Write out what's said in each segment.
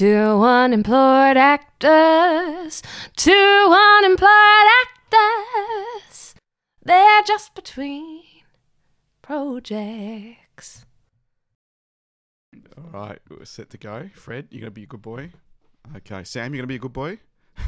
Two unemployed actors, two unemployed actors. They're just between projects. All right, we're set to go. Fred, you're gonna be a good boy. Okay, Sam, you're gonna be a good boy.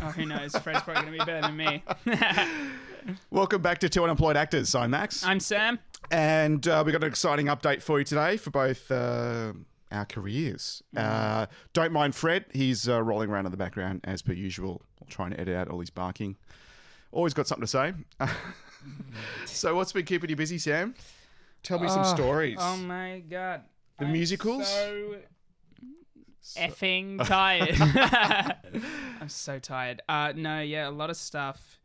Oh, who knows? Fred's probably going to be better than me. Welcome back to Two Unemployed Actors. I'm Max, I'm Sam. and uh, we've got an exciting update for you today for both uh, our careers. Uh, don't mind Fred; he's uh, rolling around in the background as per usual, trying to edit out all his barking. Always got something to say. so, what's been keeping you busy, Sam? Tell me some Oh, stories. Oh my god. The I'm musicals? So effing tired. I'm so tired. Uh, no, yeah, a lot of stuff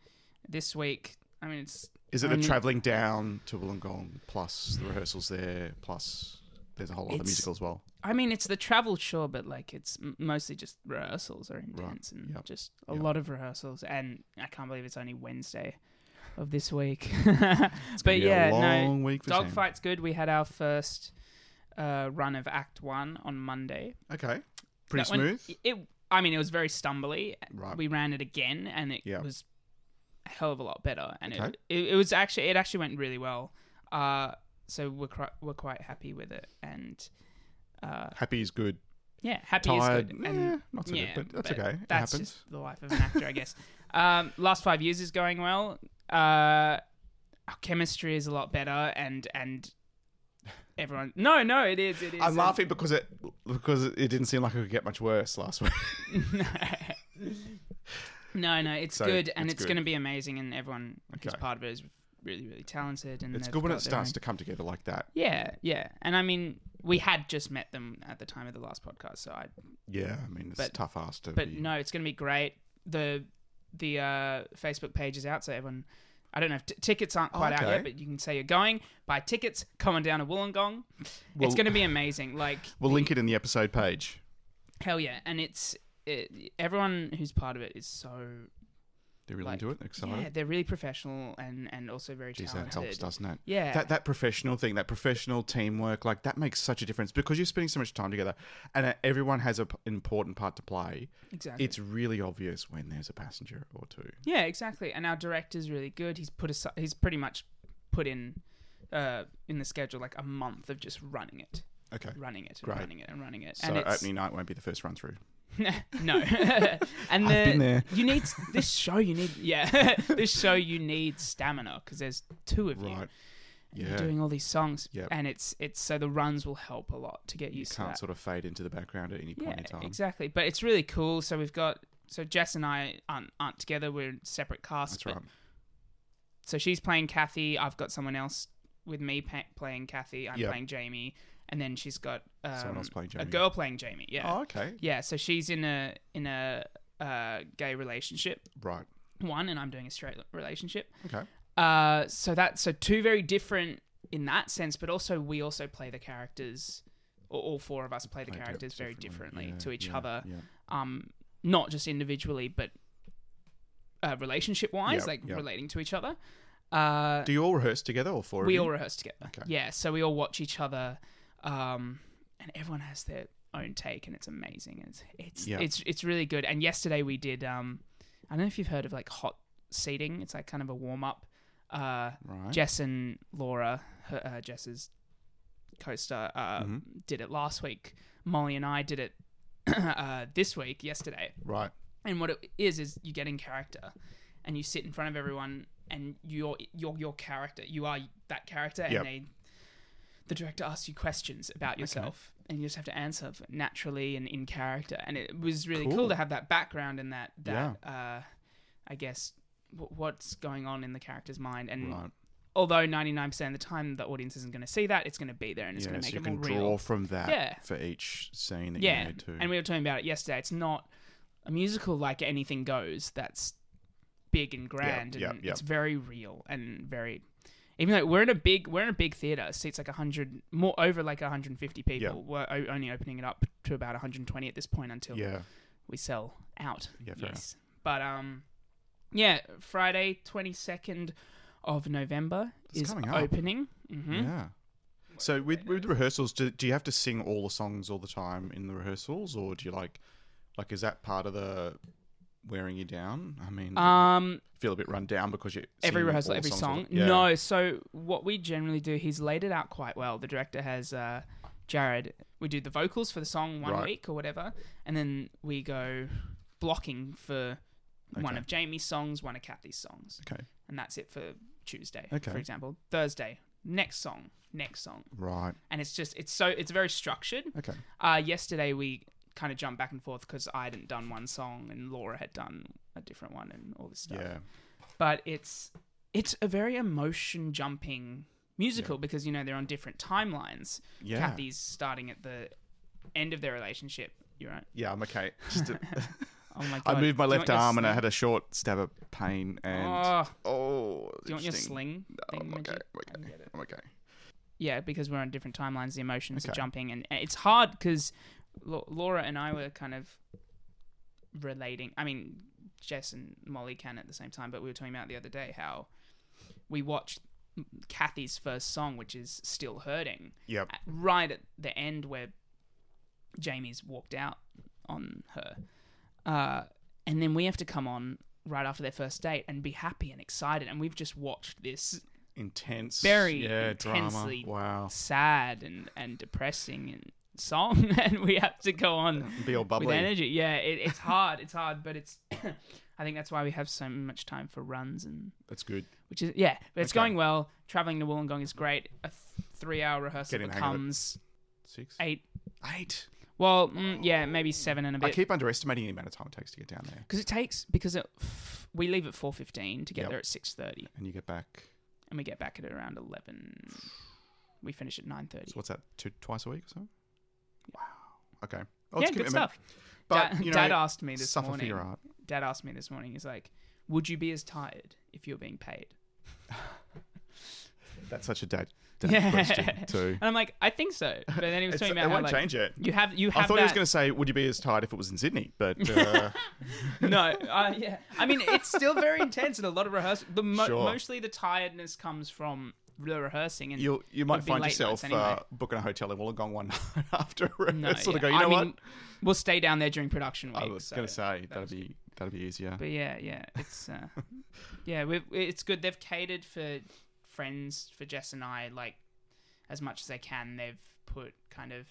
this week. I mean, it's Is it the only- travelling down to Wollongong plus the rehearsals there plus there's a whole other It's- musical as well? I mean, it's the travel, sure, but like it's m- mostly just rehearsals are intense and yep, just a yep. lot of rehearsals. And I can't believe it's only Wednesday of this week. It's but yeah, a no, long week for Sam. Dogfight's good. We had our first uh, run of Act One on Monday. Okay, pretty That went- smooth. It, I mean, it was very stumbly. Right. We ran it again, and it Yeah. was a hell of a lot better. And Okay. it, it, it was actually it actually went really well. Uh, so we're we're quite happy with it, and uh, Happy is good. yeah, happy Tired, is good. eh, And not so yeah, good, but that's but okay. It That's happens. just the life of an actor, I guess. Um, last five years is going well. Uh, our chemistry is a lot better, and and everyone. No, no, it is. It is. I'm laughing because it because it didn't seem like it could get much worse last week. no, no, it's So, good, and it's it's, going to be amazing, and everyone who's part of it is really, really talented. And it's good when it starts own- to come together like that. Yeah, yeah, and I mean, we had just met them at the time of the last podcast, so I. Yeah, I mean it's But- tough ass to But be. no, it's going to be great. the The uh, Facebook page is out, so everyone. I don't know if t- tickets aren't quite out okay. yet, but you can say you're going. Buy tickets. Coming down to Wollongong. We'll- it's going to be amazing. Like We'll link it in the episode page. hell yeah, and it's it, everyone who's part of it is so They're really Like, into it. Excited. yeah, they're really professional and and also very that talented. helps, doesn't it? Yeah, That that professional thing, that professional teamwork, like that makes such a difference because you're spending so much time together, and uh, everyone has a p- an important part to play. exactly. It's really obvious when there's a passenger or two. yeah, exactly. And our director's really good. He's put aside, he's pretty much put in uh in the schedule like a month of just running it, Okay. running it, and Great. running it, and running it. So and opening night won't be the first run through. no, and the, I've been there. you need this show. You need yeah, this show. You need stamina because there's two of you. Right. and Yeah. You're doing all these songs, Yep. and it's it's so the runs will help a lot to get You used to can't sort of fade into the background at any point yeah, in time. exactly. But it's really cool. So we've got so Jess and I aren't aren't together. We're in separate casts. That's right. So she's playing Kathy. I've got someone else with me pa- playing Kathy. I'm Yep. playing Jamie, and then she's got um, a girl playing Jamie. Yeah, Oh, okay. yeah. So she's in a in a uh, gay relationship Right. one, and I'm doing a straight relationship. Okay. Uh, so that so two very different in that sense, but also we also play the characters. Or all four of us play the Play characters very differently Yeah, to each yeah, other. Yeah. Um, not just individually, but uh, relationship wise, Yep, like yep. relating to each other. Uh, Do you all rehearse together or four? of we all rehearse together. Okay. Yeah, so we all watch each other, um, and everyone has their own take, and it's amazing. It's it's Yeah. it's it's really good. And yesterday we did. Um, I don't know if you've heard of like hot seating. It's like kind of a warm up. Uh, Right. Jess and Laura, her, uh, Jess's co-star, uh, Mhm. did it last week. Molly and I did it uh, this week, yesterday. Right. And what it is is you get in character, and you sit in front of everyone, and you're you're your character. You are that character, and Yep. they the director asks you questions about yourself, and you just have to answer naturally and in character. And it was really cool, Cool. to have that background and that that uh, I guess w- what's going on in the character's mind. And Right. although ninety nine percent of the time the audience isn't going to see that, it's going to be there and it's yeah, going to make so make you it can more draw real. from that Yeah. for each scene that you Yeah, made too. and we were talking about it yesterday. It's not a musical like anything goes. That's big and grand, yep, and yep. it's very real and very. Even though we're in a big, we're in a big theater, seats like hundred, more over like 150 people. Yep. We're o- only opening it up to about 120 at this point until yeah. we sell out. Yeah, yes, but um, yeah, Friday 22nd of November It's is opening. hmm Yeah. So with with rehearsals, do, do you have to sing all the songs all the time in the rehearsals, or do you like Like, is that part of the wearing you down? I mean, Um, feel a bit run down because you every rehearsal, every song. Yeah. No, so what we generally do, he's laid it out quite well. The director has uh, Jared. We do the vocals for the song one Right. week or whatever, and then we go blocking for one of Jamie's songs, one of Kathy's songs, Okay. and that's it for Tuesday, Okay. for example. Thursday, next song, next song, Right. and it's just it's so it's very structured. Okay. Uh, yesterday we kind of jumped back and forth because I hadn't done one song and Laura had done a different one and all this stuff Yeah. but it's it's a very emotion jumping musical because you know they're on different timelines. Yeah. Kathy's starting at the end of their relationship. You're right. Yeah, I'm okay. Just a- Oh my god! I moved my Do left arm and I had a short stab of pain and Oh, oh, do you want your sling? No, I'm okay. I'm okay. I'm okay. Yeah, because we're on different timelines, the emotions are jumping, and it's hard because Laura and I were kind of relating. I mean, Jess and Molly can at the same time, but we were talking about the other day how we watched Kathy's first song, which is "Still Hurting," Yep. right at the end where Jamie's walked out on her, uh, and then we have to come on right after their first date and be happy and excited, and we've just watched this Intense. Very yeah, intensely drama. Wow. sad and, and depressing and song and we have to go on Be all with energy yeah it, it's hard it's hard but it's i think that's why we have so much time for runs and That's good. which is yeah but it's Okay. going well traveling to wollongong is great a th- three hour rehearsal Getting the hang of it. becomes Six. eight Eight. well mm, yeah maybe seven and a bit I keep underestimating the amount of time it takes to get down there. because it takes because it, f- we leave at 4.15 to get Yep. there at 6.30 And you get back. and we get back at around 11 we finish at 9.30 So what's that? Two, twice a week or something? Wow. Okay. Oh, yeah good stuff But Dad, you know, Dad asked me this suffer morning. for your art. Dad asked me this morning. He's like, "Would you be as tired if you were being paid?" That's such a dad, dad Yeah. question too. And I'm like, "I think so." But then he was talking it about how won't like, change it. you have you have I thought that. he was going to say, "Would you be as tired if it was in Sydney?" But uh, no, uh, yeah. I mean, it's still very intense and a lot of rehearsal. The mo- Sure. mostly the tiredness comes from rehearsing and you you might find yourself anyway. uh, booking a hotel in Wollongong one night after a no, to yeah. go. You I know mean, what? We'll stay down there during production week. I was so going to say that that'd was be that'd be easier. But yeah, yeah, it's uh, yeah, we've, it's good. They've catered for friends for Jess and I like as much as they can. They've put kind of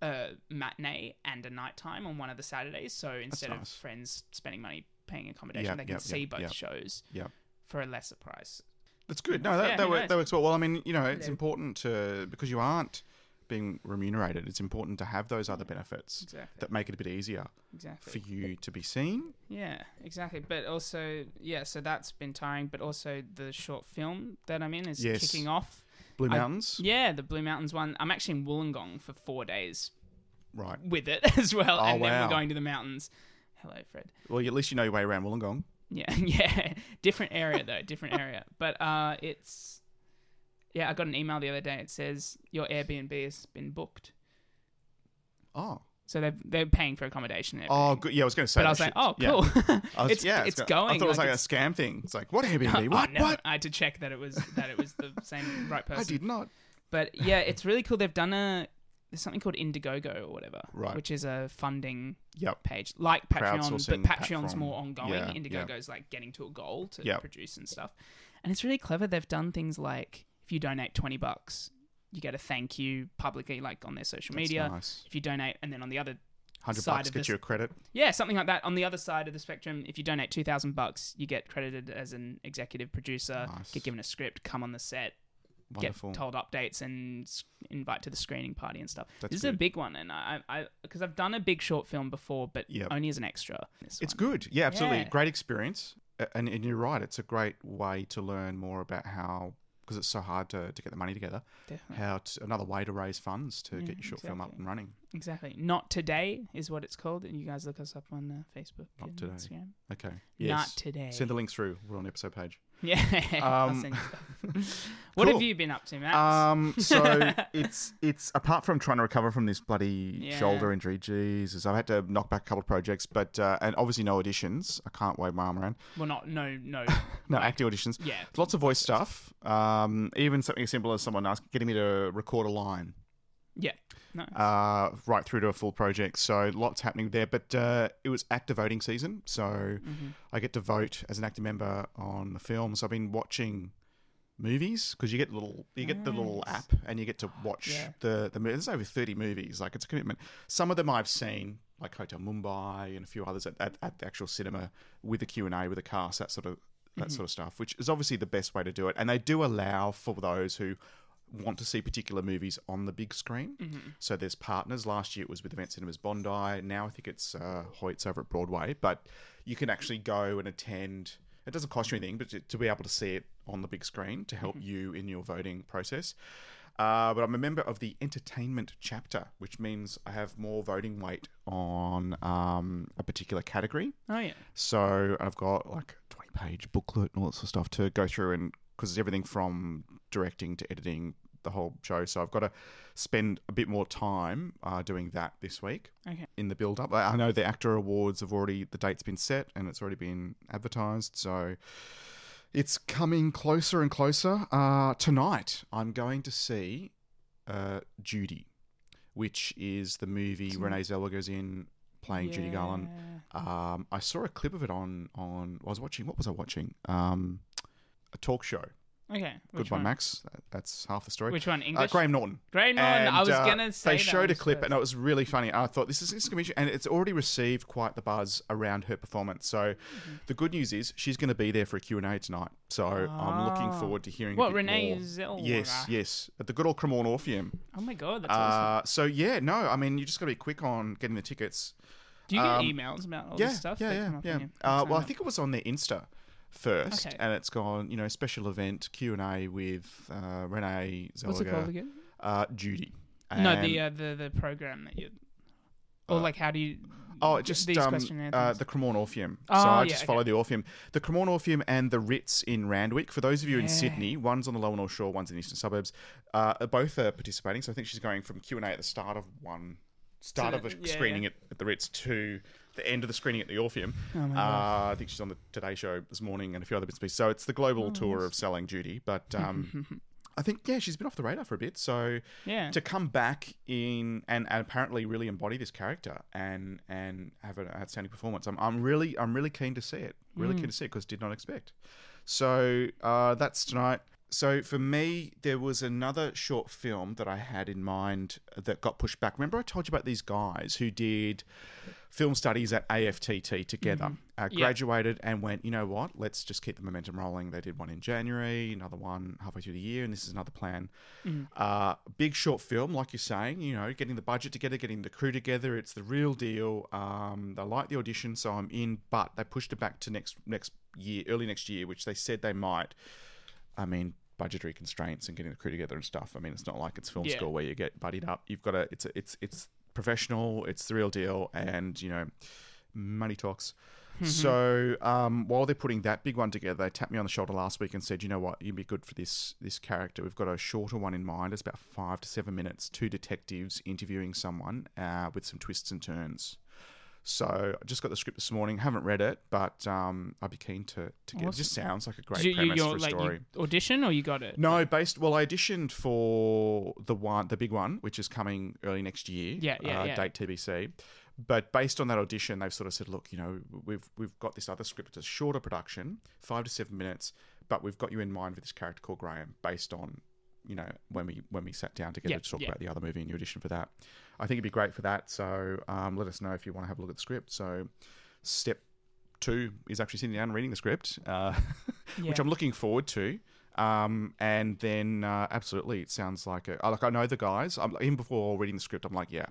a matinee and a nighttime on one of the Saturdays, so instead of friends spending money paying accommodation, Yep, they can yep, see yep, both shows for a lesser price. That's good. No, that, Yeah, that, who work, that works well. Well, I mean, you know, it's important to because you aren't being remunerated. It's important to have those other benefits Exactly. that make it a bit easier Exactly. for you to be seen. Yeah, exactly. But also, yeah, so that's been tiring. But also, the short film that I'm in is Yes. kicking off. Blue I- Mountains, Yeah, the Blue Mountains one. I'm actually in Wollongong for four days right? with it as well, Oh, and then wow. we're going to the mountains. Hello, Fred. Well, at least you know your way around Wollongong. Yeah, yeah, different area though, different area. But uh, it's yeah. I got an email the other day. It says your Airbnb has been booked, Oh, so they're they're paying for accommodation. And oh, good. Yeah, I was going to say. but I was like, oh, Yeah. cool. I was, it's yeah, it's go- going. I thought it was like, it's- a scam thing. It's like, what Airbnb? Oh, what? no, What? I had to check that it was that it was the same right person. I did not. But yeah, it's really cool. They've done a there's something called Indiegogo or whatever, Right. which is a funding Yep. page like Patreon, but Patreon's platform. more ongoing. Yeah, Indiegogo's like getting to a goal to Yep. produce and stuff. And it's really clever. They've done things like if you donate twenty bucks, you get a thank you publicly, like on their social That's media. nice. If you donate, and then on the other Hundred side bucks of get this- you a credit. yeah, something like that. On the other side of the spectrum, if you donate two thousand bucks, you get credited as an executive producer, Nice. get given a script, come on the set, Wonderful. get told updates and invite to the screening party and stuff. That's this is a big one, and I, I, because I've done a big short film before, but Yep. only as an extra. It's one. good. Yeah, absolutely. Yeah. Great experience. And, and you're right. It's a great way to learn more about how, because it's so hard to, to get the money together, Definitely. how to, another way to raise funds to Yeah, get your short film up and running. Exactly. Not today is what it's called, and you guys look us up on uh, Facebook Not and Today. Instagram. Okay. Not today. Send the link through. We're on the episode page. yeah. Um, send you stuff. what cool. have you been up to, Max? Um, so it's it's apart from trying to recover from this bloody Yeah. shoulder injury. Jesus, I've had to knock back a couple of projects, but uh, and obviously no auditions. I can't wave my arm around. well, not no no. No acting auditions. yeah. Lots of voice stuff. Um, even something as simple as someone asking, getting me to record a line. Yeah. No. uh, right through to a full project. So lots happening there. But uh, it was AACTA voting season, so Mm-hmm. I get to vote as an AACTA member on the films. I've been watching movies because you get little you get the little app and you get to watch Yeah. the the movies. There's over thirty movies. Like it's a commitment. Some of them I've seen, like Hotel Mumbai and a few others at, at, at the actual cinema with the Q and A with the cast, that sort of that Mm-hmm. sort of stuff, which is obviously the best way to do it. And they do allow for those who want to see particular movies on the big screen. Mm-hmm. So there's partners. Last year it was with Event Cinemas Bondi. Now I think it's uh, Hoyts over at Broadway. But you can actually go and attend. It doesn't cost you anything, but to, to be able to see it on the big screen to help you in your voting process. Uh, but I'm a member of the entertainment chapter, which means I have more voting weight on um, a particular category. Oh yeah. So I've got like a 20 page booklet and all that sort of stuff to go through and because it's everything from directing to editing the whole show. So I've got to spend a bit more time uh, doing that this week Okay. in the build up. I know the AACTA awards have already the date's been set and it's already been advertised. So it's coming closer and closer. Uh, tonight I'm going to see uh, Judy, which is the movie Renee Zellweger's in playing Judy Garland. Um, I saw a clip of it on on. I was watching. What was I watching? Um, a talk show. Okay. Good one? Max. That's half the story. Which one? Uh, Graham Norton. Graham Norton. I was uh, gonna say they showed a clip, first. and it was really funny. I thought this is, this is going to be, and it's already received quite the buzz around her performance. So, Mm-hmm. the good news is she's going to be there for a Q and A tonight. So I'm looking Ah. forward to hearing. What, Renee more. Zellweger? Yes, yes, at the good old Cremorne Orpheum. Oh my god, that's awesome. Uh, so yeah, no, I mean you just got to be quick on getting the tickets. Do you get um, emails about all yeah, this stuff? Yeah, yeah, yeah. Uh, well, I think it was on their Insta first, Okay. and it's gone. You know, special event Q and A with uh, Renee Zellweger, What's it called again? uh, Judy. no, the uh, the the program that you. Or Uh, like, how do you? Oh, just these um, uh, the Cremorne Orpheum. Oh, so I yeah, just okay. follow the Orpheum. The Cremorne Orpheum and the Ritz in Randwick. For those of you in Sydney, one's on the Lower North Shore, one's in the eastern suburbs. Uh, both are participating. So I think she's going from Q and A at the start of one, start To of a yeah, screening yeah. At, at the Ritz to the end of the screening at the Orpheum. Oh uh, I think she's on the Today Show this morning and a few other bits and pieces. So it's the global Oh, tour of selling Judy. But um, I think yeah, she's been off the radar for a bit. So yeah. to come back in and, and apparently really embody this character and and have an outstanding performance. I'm, I'm really I'm really keen to see it. Really Mm. keen to see it because did not expect. So uh, that's tonight. So for me, there was another short film that I had in mind that got pushed back. Remember, I told you about these guys who did film studies at AFTT together, uh, Mm-hmm. Yeah. graduated, and went, you know what? Let's just keep the momentum rolling. They did one in January, another one halfway through the year, and this is another plan. Uh, big short film, like you're saying, you know, getting the budget together, getting the crew together. It's the real deal. Um, they like the audition, so I'm in. But they pushed it back to next next year, early next year, which they said they might. I mean, budgetary constraints and getting the crew together and stuff. I mean, it's not like it's film Yeah. school where you get buddied up. You've got to. It's a, it's it's professional. It's the real deal, and you know, money talks. So um, while they're putting that big one together, they tapped me on the shoulder last week and said, "You know what? You'd be good for this this character. We've got a shorter one in mind. It's about five to seven minutes. Two detectives interviewing someone uh, with some twists and turns." So I just got the script this morning. Haven't read it, but um, I'd be keen to to get. It just sounds like a great you, premise for a like, story. you audition or you got it? No, based. Well, I auditioned for the one, the big one, which is coming early next year. Yeah, yeah, uh, yeah. Date TBC. But based on that audition, they've sort of said, look, you know, we've we've got this other script. It's a shorter production, five to seven minutes, but we've got you in mind for this character called Graham, based on, you know, when we when we sat down together Yeah, to talk yeah. about the other movie and you audition for that. I think it'd be great for that. So um, let us know if you want to have a look at the script. So step two is actually sitting down and reading the script, uh, which I'm looking forward to. Um, and then uh, absolutely, it sounds like a, like I know the guys. I'm even before reading the script, I'm like, yeah,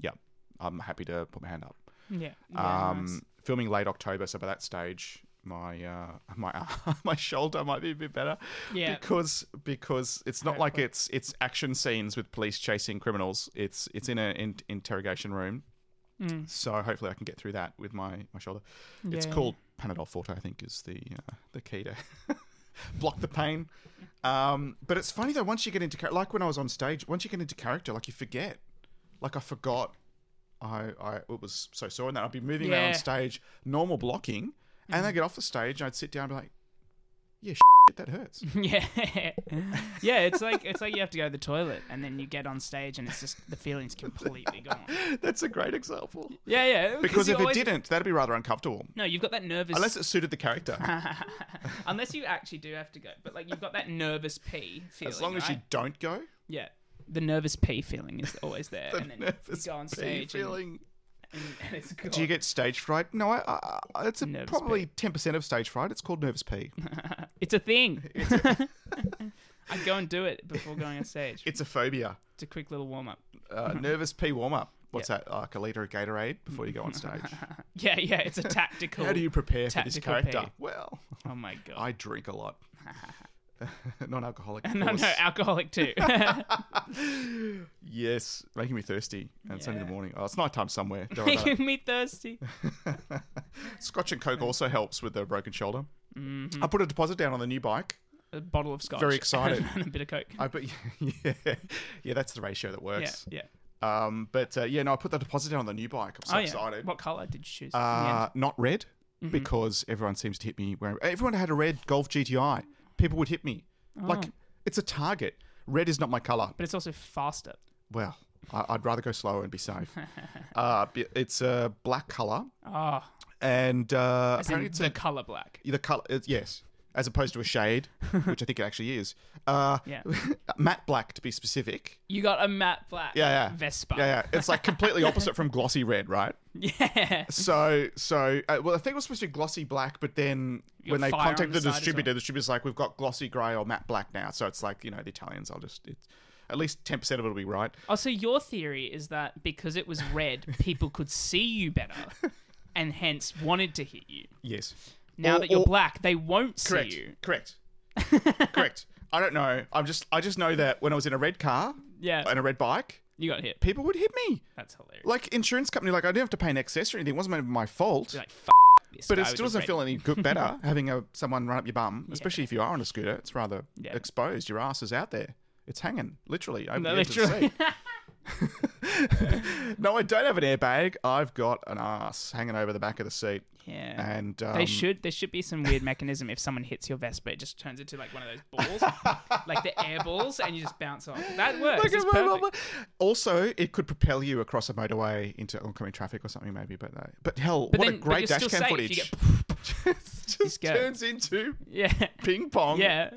yeah, I'm happy to put my hand up. Yeah. yeah um, nice. Filming late October, so by that stage, my uh, my my shoulder might be a bit better. Yeah. because because it's not like it's it's action scenes with police chasing criminals. It's it's in an in, interrogation room. Mm. So hopefully I can get through that with my, my shoulder. It's called Panadol Forte, I think, is the uh, the key to block the pain. Um, but it's funny though. Once you get into char- like when I was on stage, once you get into character, like you forget. Like I forgot. I I it was so sore in that I'd be moving around on stage, normal blocking, and I mm-hmm. get off the stage and I'd sit down and be like, yeah, that hurts. yeah, yeah. It's like it's like you have to go to the toilet and then you get on stage and it's just the feeling's completely gone. That's a great example. Yeah, yeah. Because if always- it didn't, that'd be rather uncomfortable. no, you've got that nervous. Unless it suited the character. unless you actually do have to go, but like you've got that nervous pee feeling. As long as you don't go, yeah, the nervous pee feeling is always there, the and then nervous you go on stage feeling. and, and it's Do you get stage fright? No, I, I, it's a, Nervous probably ten percent of stage fright. It's called nervous pee. it's a thing. I go and do it before going on stage. It's a phobia. It's a quick little warm up. Uh, nervous pee warm up. What's that? Like a liter of Gatorade before you go on stage. Yeah, yeah. It's a tactical. How do you prepare for this character? pee. Well, Oh my god. I drink a lot. Non-alcoholic. no, no, alcoholic too. Yes, making me thirsty. And it's only the morning. Oh, it's nighttime somewhere. Don't worry about it. Making me thirsty. Scotch and Coke also helps with the broken shoulder. Mm-hmm. I put a deposit down on the new bike. A bottle of scotch. Very excited. and a bit of coke. I but yeah, yeah, that's the ratio that Yeah, works. yeah. Um, but uh, yeah, no, I put the deposit down on the new bike. I'm so oh yeah. excited. What color did you choose? in the Uh, not red Mm-hmm. because everyone seems to hit me. Wearing, everyone had a red Golf GTI. People would hit me. Like Oh. it's a target. Red is not my color. but it's also faster. Well, I, I'd rather go slower and be safe. uh, it's a black color, Oh, and uh, apparently it's the a, color black. the color. It's, yes, as opposed to a shade, which I think it actually is. Uh, Yeah. matte black to be specific. You got a matte black. Yeah, yeah. Vespa. Yeah, yeah. It's like completely opposite from glossy red, right? Yeah. So, so uh, well, I think it was supposed to be glossy black, but then You when they contacted the the distributor, well. the distributor's like, "We've got glossy grey or matte black now." So it's like you know the Italians. I'll just it's at least ten percent of it will be right. Oh, so your theory is that because it was red, people could see you better, and hence wanted to hit you. Yes, Now Or- that you're or- black, they won't correct, see you. correct, correct. I don't know. I'm just I just know that when I was in a red car Yeah, and a red bike, you got hit. people would hit me. That's hilarious. Like insurance company, like I didn't have to pay an excess or anything. It wasn't my fault. You're like, But it still doesn't feel any good better having a someone run up your bum, especially if you are on a scooter. It's rather Yeah. exposed. Your ass is out there. It's hanging, literally, over No, the edge of the literally. no, I don't have an airbag. I've got an ass hanging over the back of the seat, Yeah. and um, They should. There should be some weird mechanism. If someone hits your Vespa, it just turns into like one of those balls, like the air balls, and you just bounce off. That works. It's perfect. Also, it could propel you across a motorway into oncoming traffic or something, maybe. But uh, but hell, But what then, a great dash cam footage! Get, It just turns into yeah, ping pong. yeah.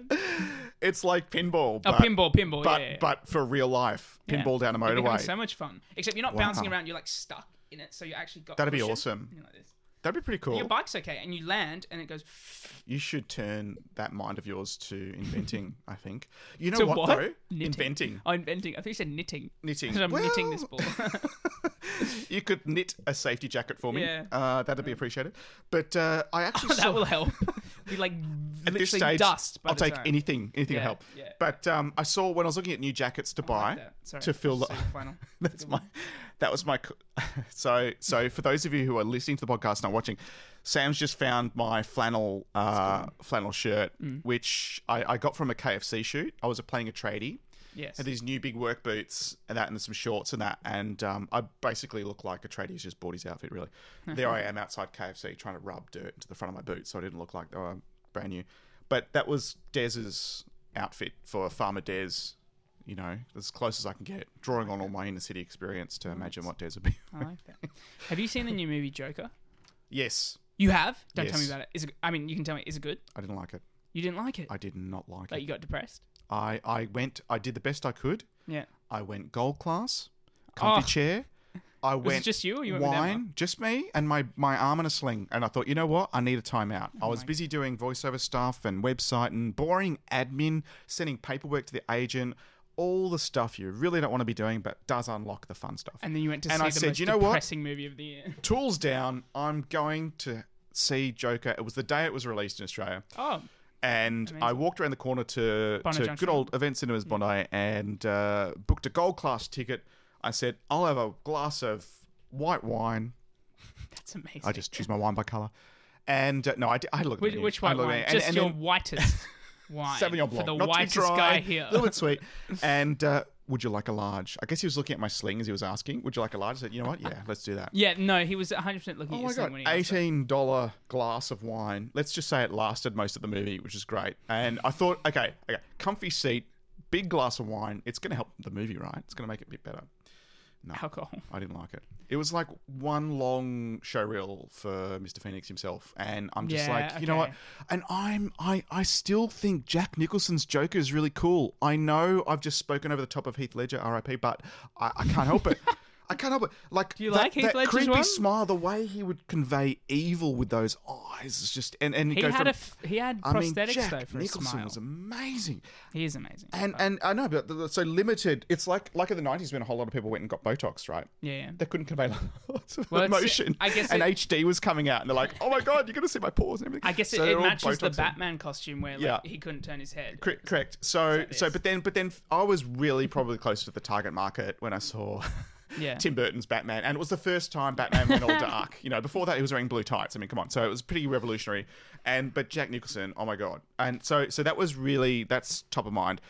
It's like pinball. Oh, pinball, pinball. but yeah, yeah. but for real life, Yeah. pinball down a motorway. so much fun. Except you're not Wow. bouncing around. You're like stuck in it. So you actually got. That'd be awesome. Like. That'd be pretty cool. Your bike's okay, and you land, and it goes. You should turn that mind of yours to inventing. I think. You know what, what? though? Knitting. Inventing, Oh, inventing. I think you said knitting. knitting. I'm knitting this ball. You could knit a safety jacket for me. Yeah. Uh, that'd be appreciated. But uh, I actually saw that will help. Be like at literally this stage. dust. By I'll the take time. anything. Anything Yeah, to help. yeah. But um, I saw when I was looking at new jackets to buy. that. Sorry, to fill the- say. That's my. That was my. So so for those of you who are listening to the podcast and not watching, Sam's just found my flannel uh, flannel shirt, Mm. which I, I got from a KFC shoot. I was playing a tradie. Yes. Had these new big work boots and that, and some shorts and that, and um, I basically look like a tradie who's just bought his outfit. Really, there I am outside KFC trying to rub dirt into the front of my boots, so I didn't look like they were brand new. But that was Dez's outfit for Farmer Dez. You know, as close as I can get, drawing on all my inner city experience to imagine what Dez would be. I like that. Have you seen the new movie Joker? yes, You have. Don't tell me about it. Is it? I mean, you can tell me. Is it good? I didn't like it. You didn't like it. I did not like it. like it. you got depressed. I I went. I did the best I could. Yeah. I went gold class, comfy Oh. chair. I went it just you, or you went with Emma? wine, just me and my my arm in a sling. And I thought, you know what? I need a timeout. Oh I was Oh busy doing voiceover stuff and website and boring admin, sending paperwork to the agent, all the stuff you really don't want to be doing, but does unlock the fun stuff. And then you went to And see I the said, most "You know what? depressing movie of the year. Tools down. I'm going to see Joker. It was the day it was released in Australia. Oh, and I walked around the corner to, Bondi to Junction. good old Event Cinemas Bondi and uh, booked a gold class ticket. I said, I'll have a glass of white wine. that's amazing. I just choose my wine by colour. And uh, no, I, I look at which, which I white wine? And- Just and your then whitest wine Sauvignon for Blanc, the not too whitest dry, guy here. a little bit sweet. And uh, would you like a large? I guess he was looking at my sling as he was asking, would you like a large? I said, you know what? Yeah, let's do that. Yeah, no, he was 100 percent looking Oh at my god, when he eighteen dollar glass of wine. Let's just say it lasted most of the movie, which is great. And I thought, okay, okay, comfy seat, big glass of wine. It's going to help the movie, right? It's going to make it a bit better. Alcohol. I didn't like it. It was like one long showreel for Mr. Phoenix himself, and I'm just Yeah, like, you know what? And I'm I I still think Jack Nicholson's Joker is really cool. I know I've just spoken over the top of Heath Ledger, R.I.P., but I, I can't help it. I can't help it. Like, Do you that, like Heath that Ledger's creepy one? smile, the way he would convey evil with those eyes is just and and He go had from, a f- he had I mean, prosthetics Jack though for Nicholson his smile. was amazing. he is amazing. And and I know, but the- so limited. It's like like in the nineties when a whole lot of people went and got Botox, right? yeah, yeah. They couldn't convey lots of Well, it's- uh, emotion. I guess and it- HD was coming out, and they're like, "Oh my god, you're gonna see my pores and everything." I guess it, So it they're all matches the Botoxed in. Batman costume where like, Yeah. he couldn't turn his head. Cor- correct. So so, but then but then I was really probably close to the target market when I saw. Yeah. Tim Burton's Batman, and it was the first time Batman went all dark. You know, before that he was wearing blue tights. I mean, come on, so it was pretty revolutionary. And but Jack Nicholson, oh my god, and so so that was really that's top of mind.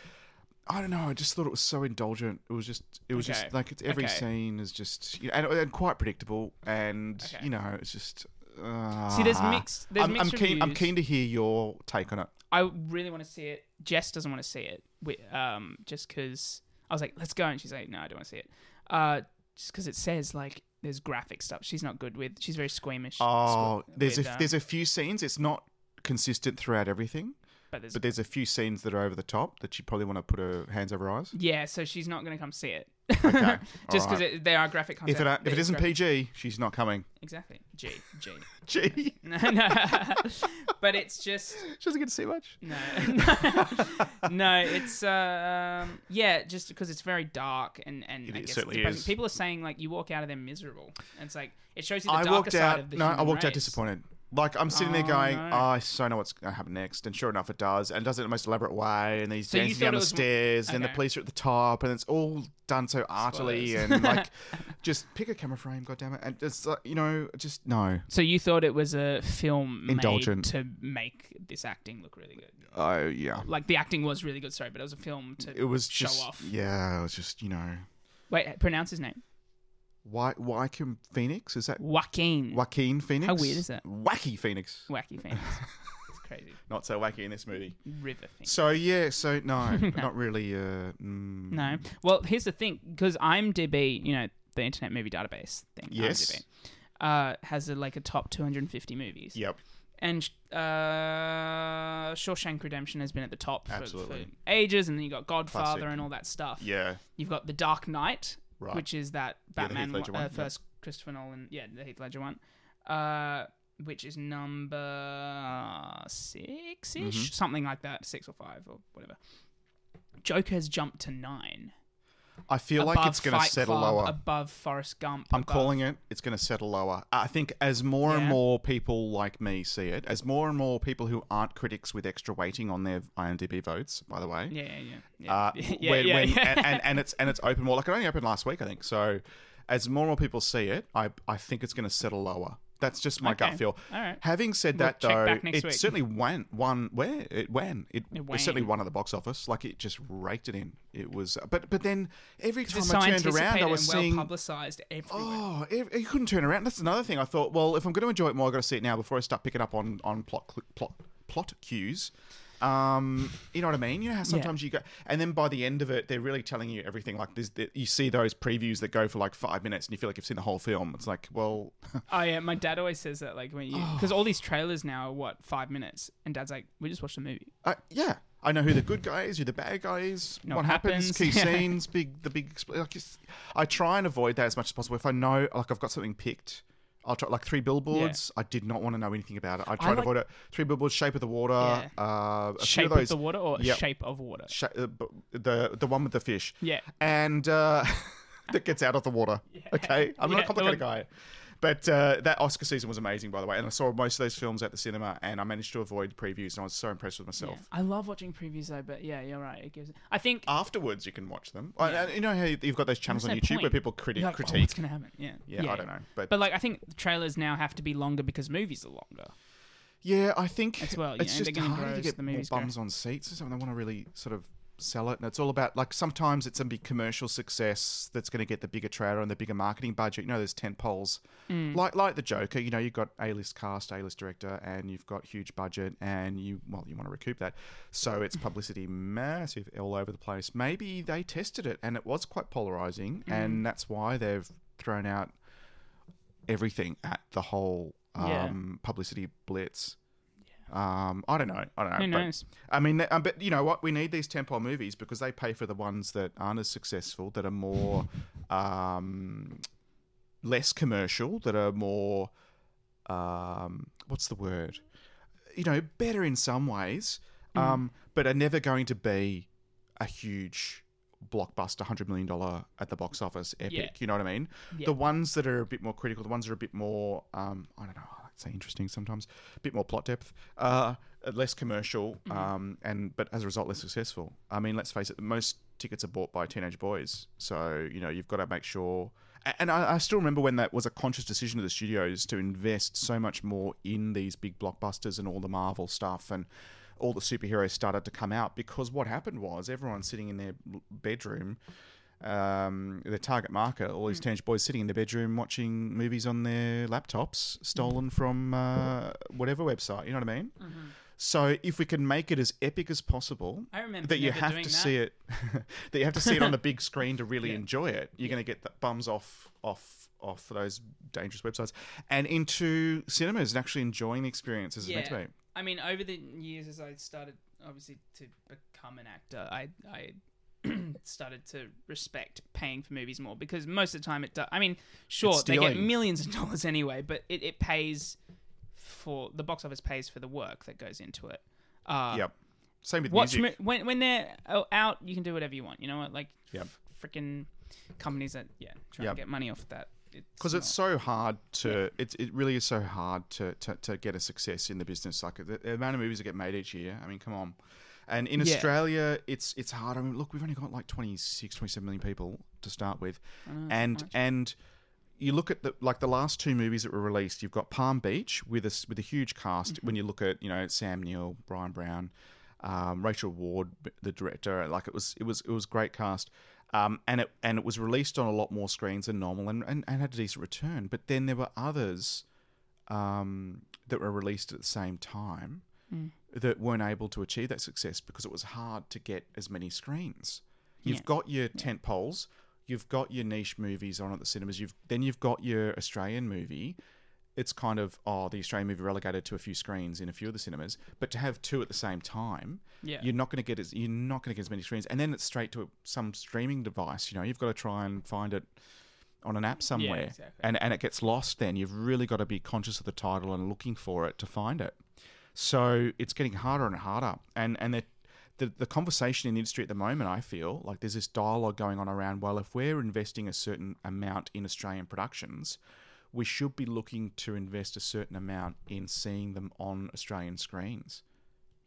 I don't know. I just thought it was so indulgent. It was just, it was Okay. just like it's, every Okay. scene is just, you know, and, and quite predictable. And Okay. you know, it's just. Uh, See, there's mixed- there's I'm, mixed I'm keen. I'm keen to hear your take on it. I really want to see it. Jess doesn't want to see it, wi- um, just because I was like, "Let's go," and she's like, "No, I don't want to see it." Uh, just because it says like there's graphic stuff. She's not good with. She's very squeamish. Oh, squ- there's with, a um, there's a few scenes. It's not consistent throughout everything, but there's but there's a few scenes that are over the top that you probably want to put her hands over her eyes. yeah. So she's not going to come see it. Okay, just because alright. they are graphic content. If it if It's isn't graphic- PG, she's not coming. exactly. G G. G. No, no. but it's just she doesn't get to see much. no, no. It's uh, um, yeah, just because it's very dark and and It I guess certainly is. people are saying like you walk out of there miserable. And it's like it shows you the I darker side out. of the No, I walked out disappointed. Like I'm sitting there Oh, going, no. oh, I so know what's going to happen next, and sure enough, it does, and does it in the most elaborate way. And he's So dancing down the was- stairs, and the police are at the top, and it's all done so artily, Spoilers. and like, just pick a camera frame, goddammit, and it's like, you know, just no. So you thought it was a film Indulgent. made to make this acting look really good. Oh yeah, Like the acting was really good, sorry, but it was a film to it was show just off. yeah, it was just you know, Wait, pronounce his name. Why Wycombe Phoenix is that Joaquin. Joaquin Phoenix? How weird is that? Wacky Phoenix, Wacky Phoenix. it's crazy. not so wacky in this movie. River Phoenix. So yeah, so no, not really. Uh, mm, No. Well, here's the thing, because IMDb, you know, the Internet Movie Database thing, Yes. IMDb, uh, has a, like a top 250 movies. Yep. And uh, Shawshank Redemption has been at the top for, for ages, and then you got Godfather Classic. and all that stuff. Yeah. You've got The Dark Knight, Right. which is that Batman uh, one, yeah. first Christopher Nolan, yeah, the Heath Ledger one, uh, which is number six ish, Mm-hmm. something like that, six or five or whatever. Joker has jumped to nine. I feel like it's going to settle Club, lower. above Forrest Gump. I'm above- calling it. It's going to settle lower. I think as more and more people like me see it, as more and more people who aren't critics with extra weighting on their IMDb votes, by the way, Yeah, yeah, yeah. yeah. uh, yeah, when, yeah, when, yeah. And, and, and it's and it's open more. Like it only opened last week, I think. So as more and more people see it, I I think it's going to settle lower. That's just my gut feel. All right. Having said We'll that, though, it week. certainly went one where it went. It, It it certainly won at the box office. Like it just raked it in. It was, but but then every time I turned around, I was well seeing publicized everywhere. Oh, it, you couldn't turn around. That's another thing. I thought, well, if I'm going to enjoy it more, I've got to see it now before I start picking up on on plot plot plot cues. Um, you know what I mean? You know how sometimes you go, and then by the end of it, they're really telling you everything. Like this, you see those previews that go for like five minutes, and you feel like you've seen the whole film. It's like, well, Oh yeah, my dad always says that like when you Oh. because all these trailers now are what five minutes, and dad's like, we just watched the movie. uh, yeah, I know who the good guy is, who the bad guy is, what what happens, happens. key scenes, big the big. expl- Like, I try and avoid that as much as possible. If I know, like, I've got something picked. I'll try like three billboards. I did not want to know anything about it. I try to like- avoid it. Three billboards, shape of the water, Yeah. uh, a Shape of of, those. the water or Yep. shape of water. Sh- uh, the the one with the fish. Yeah. And uh, that gets out of the water. Okay, I'm not a complicated guy. But uh, that Oscar season was amazing, by the way. And I saw most of those films at the cinema, and I managed to avoid previews, and I was so impressed with myself. Yeah. I love watching previews though, but yeah, you're right. It gives. I think Afterwards, you can watch them. Uh, and you know how you've got those channels on YouTube where people criti- like, oh, critique. what's gonna happen? Yeah. yeah, I don't know, but, But like, I think the trailers now have to be longer because movies are longer. yeah, I think As well, it's know, just they're gonna hard grow to get the more movies grow. bums on seats or something. They want to really sort of sell it, and it's all about like sometimes it's a big commercial success that's going to get the bigger trailer and the bigger marketing budget. You know, there's tent poles like like the Joker. You know, you've got a list cast, a list director, and you've got huge budget, and you well, you want to recoup that, so it's publicity massive all over the place. Maybe they tested it and it was quite polarizing, and that's why they've thrown out everything at the whole Yeah. um, publicity blitz. Um, I don't know. I don't know. Who but- knows? I mean, um, but you know what? We need these tent pole movies because they pay for the ones that aren't as successful, that are more, um, less commercial, that are more, um, what's the word? You know, better in some ways, um, but are never going to be a huge blockbuster, hundred million dollar at the box office epic. Yeah. You know what I mean? Yeah. The ones that are a bit more critical, the ones that are a bit more, um, I don't know, I like to say interesting sometimes, a bit more plot depth, uh, less commercial, um, and but as a result less successful. I mean, let's face it, most tickets are bought by teenage boys, so you know you've got to make sure. And I, I still remember when that was a conscious decision of the studios to invest so much more in these big blockbusters and all the Marvel stuff and all the superheroes started to come out because what happened was everyone sitting in their bedroom um, their target market, all these teenage boys sitting in their bedroom watching movies on their laptops stolen from uh, whatever website. You know what I mean? So if we can make it as epic as possible, I remember that you have to that. see it, that you have to see it on the big screen to really Yeah. enjoy it, you're going to get the bums off off off those dangerous websites and into cinemas and actually enjoying the experience as it's meant to be. I mean, over the years, as I started obviously to become an actor, I I started to respect paying for movies more because most of the time it does. I mean, sure, they get millions of dollars anyway, but it, it pays for the box office pays for the work that goes into it. Uh, yep. Same with Watch music. mo- when when they're out, you can do whatever you want. You know what? Like, Yep. freaking companies that yeah try Yep. to get money off that. because it's so hard to it's it really is so hard to, to, to get a success in the business like the, the amount of movies that get made each year i mean come on and in Yeah. australia it's it's hard i mean look we've only got like 26 27 million people to start with Mm, and and you look at the like the last two movies that were released you've got palm beach with a with a huge cast Mm-hmm. when you look at you know sam neill bryan brown um, Rachel Ward, the director, like it was, it was, it was great cast, um, and it and it was released on a lot more screens than normal, and, and, and had a decent return. But then there were others um, that were released at the same time Mm. That weren't able to achieve that success because it was hard to get as many screens. You've Yeah. got your tent poles, you've got your niche movies on at the cinemas. You've then you've got your Australian movie. It's kind of oh the Australian movie relegated to a few screens in a few of the cinemas, but to have two at the same time, Yeah. you're not going to get as you're not going to get as many screens, and then it's straight to some streaming device. You know, you've got to try and find it on an app somewhere, exactly. and and it gets lost. Then you've really got to be conscious of the title and looking for it to find it. So it's getting harder and harder, and and the the, the conversation in the industry at the moment, I feel like there's this dialogue going on around. Well, if we're investing a certain amount in Australian productions, we should be looking to invest a certain amount in seeing them on Australian screens.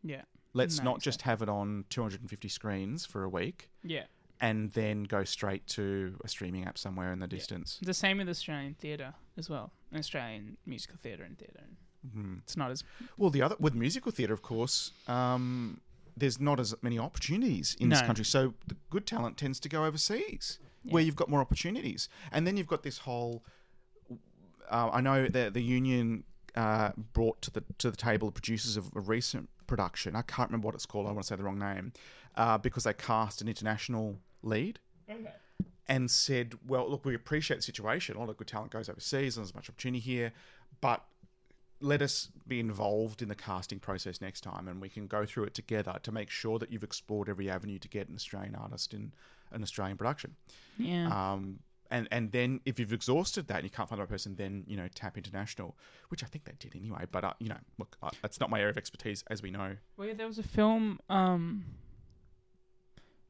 yeah. Let's No, not just have it on 250 screens for a week Yeah. and then go straight to a streaming app somewhere in the distance. The same with Australian theatre as well. Australian musical theatre and theatre. Mhm. It's not as Well, the other with musical theatre, of course, um, there's not as many opportunities in this country. So the good talent tends to go overseas, where you've got more opportunities. And then you've got this whole. Uh, I know that the union uh, brought to the to the table the producers of a recent production. I can't remember what it's called. I want to say the wrong name, uh, because they cast an international lead and said, "Well, look, we appreciate the situation. A lot of good talent goes overseas, and there's much opportunity here, but let us be involved in the casting process next time, and we can go through it together to make sure that you've explored every avenue to get an Australian artist in an Australian production. yeah. Um, and and then if you've exhausted that and you can't find the right person, then you know tap international, which I think they did anyway. But uh, you know, look, uh, that's not my area of expertise, as we know. Well, yeah, there was a film. Um,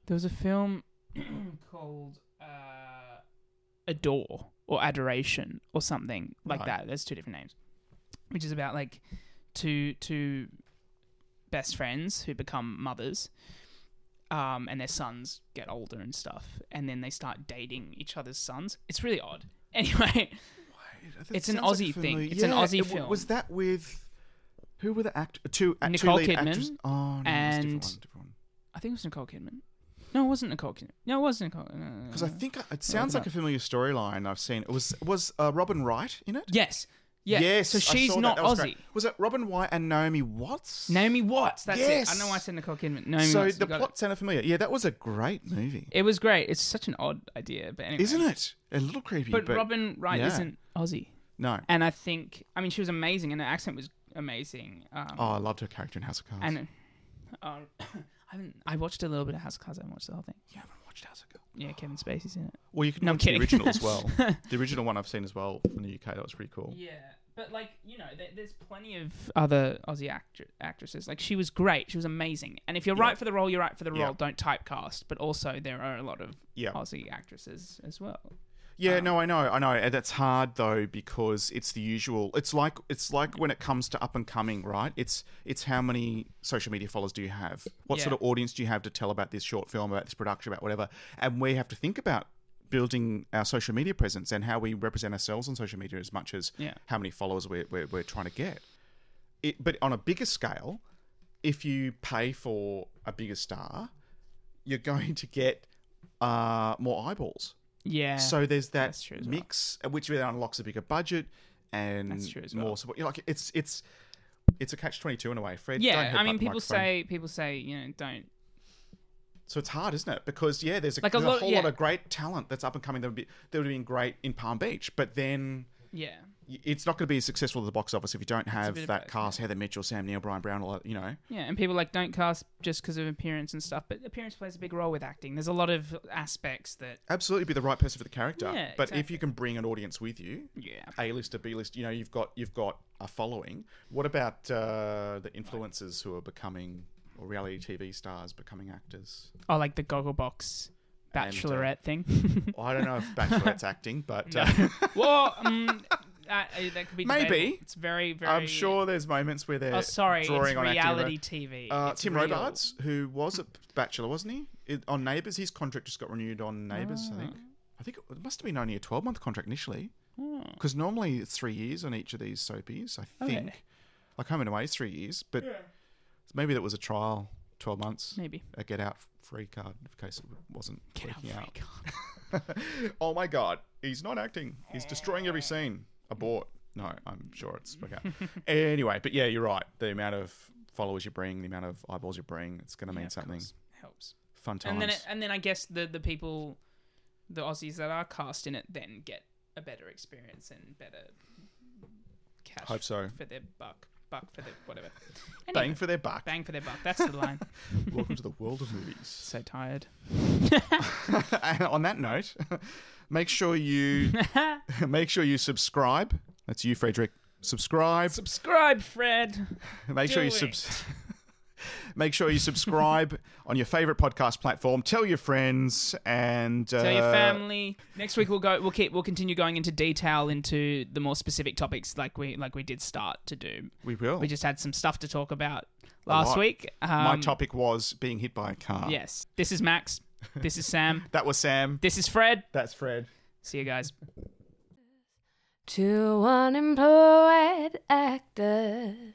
there was a film called uh, Adore or Adoration or something like Right. that. There's two different names, which is about like two two best friends who become mothers. Um, and their sons get older and stuff, and then they start dating each other's sons. It's really odd. Anyway, That It's an Aussie thing. familiar. It's an Aussie it film. Was that with who were the act two uh, two Nicole lead Kidman actors? Oh, no, it's a different one, different one. I think it was Nicole Kidman. No, it wasn't Nicole Kidman. No, it wasn't Nicole. Because I think it sounds like a familiar storyline I've seen. It was was uh, Robin Wright in it? yes, yeah. Yes. So I she's saw that. not That was Aussie. great. Was it Robin Wright and Naomi Watts? Naomi Watts. That's it. I know why I said Nicole Kidman. Naomi so Watts. the got plot sounded familiar. Yeah, that was a great movie, It. it was great. It's such an odd idea, but anyway. isn't it? A little creepy, But, but, Robin Wright yeah. isn't Aussie, no. and I think I mean she was amazing, and her accent was amazing. Um, Oh, I loved her character in House of Cards. and uh, I haven't. I watched a little bit of House of Cards. I haven't watched the whole thing. you haven't watched House of Cards. Yeah, Kevin Spacey's in it. Well, you can No, I'm watch the kidding. original as well. the original one I've seen as well from the UK. That was pretty cool. Yeah, but like you know, there, there's plenty of other Aussie actr- actresses. Like she was great. She was amazing. And if you're Yeah. right for the role, you're right for the role. Yeah. Don't typecast. But also, there are a lot of Yeah. Aussie actresses as well. Yeah, Um, no, I know, I know. And that's hard though because it's the usual. It's like it's like when it comes to up and coming, right? It's it's how many social media followers do you have? What Yeah. sort of audience do you have to tell about this short film, about this production, about whatever? And we have to think about building our social media presence and how we represent ourselves on social media as much as Yeah. how many followers we're, we're, we're trying to get. It, but on a bigger scale, if you pay for a bigger star, you're going to get uh, more eyeballs. Yeah. So there's that That's true as well. mix, uh, which then unlocks a bigger budget and That's true as more well. support. You know, like it's it's it's a catch twenty two in a way. Fred, yeah, don't I mean, people say people say you know don't. So. It's hard, isn't it? Because yeah, there's a, Like a there's a whole yeah. lot of great talent that's up and coming. That would be that would have been great in Palm Beach, but then Yeah. it's not going to be as successful at the box office if you don't have that both, cast: Heather Mitchell, Sam Neill, Bryan Brown. All that, you know. Yeah, and people like don't cast just because of appearance and stuff, but appearance plays a big role with acting. There's a lot of aspects that Absolutely, be the right person for the character. Yeah, but if you can bring an audience with you, yeah. A lister, B list. You know, you've got you've got a following. What about uh, the influencers who are becoming or reality TV stars becoming actors? Oh, like the Gogglebox And, uh, Bachelorette thing. Well, I don't know if Bachelorette's acting, but No. uh, well, um, that, uh, that could be Maybe. debatable. It's very, very. I'm sure there's moments where they're Oh, sorry, drawing it's on reality acting. TV. Uh, Tim real. Robards, who was a Bachelor, wasn't he? It, on Neighbours, his contract just got renewed on Neighbours. I think. I think it must have been only a 12 month contract initially, Oh, because normally it's three years on each of these soapies. I think. Okay. Like Home and Away is three years, but maybe that was a trial, 12 months. maybe. a get out free card in case it wasn't Get out out. free card. oh my god, he's not acting. He's destroying every scene. Abort. No, I'm sure it's okay. anyway, but yeah, you're right. The amount of followers you bring, the amount of eyeballs you bring, it's going to mean Yeah, something. course. helps. Fun times. And then, it, and then I guess the the people, the Aussies that are cast in it, then get a better experience and better cash Hope so. for their buck, buck for their whatever. Bang for their buck. bang for their buck. That's the line. Welcome to the world of movies. so tired. and on that note, make sure you make sure you subscribe. That's you, Frederick. Subscribe. Subscribe, Fred. Make sure you Do subs- Make sure you subscribe on your favorite podcast platform. Tell your friends and uh, Tell your family. Next week we'll go. We'll keep. We'll continue going into detail into the more specific topics, like we like we did start to do. We will. We just had some stuff to talk about last week. Um, My topic was being hit by a car. Yes. This is Max. This is Sam. That was Sam. This is Fred. That's Fred. See you guys. Two unemployed actors.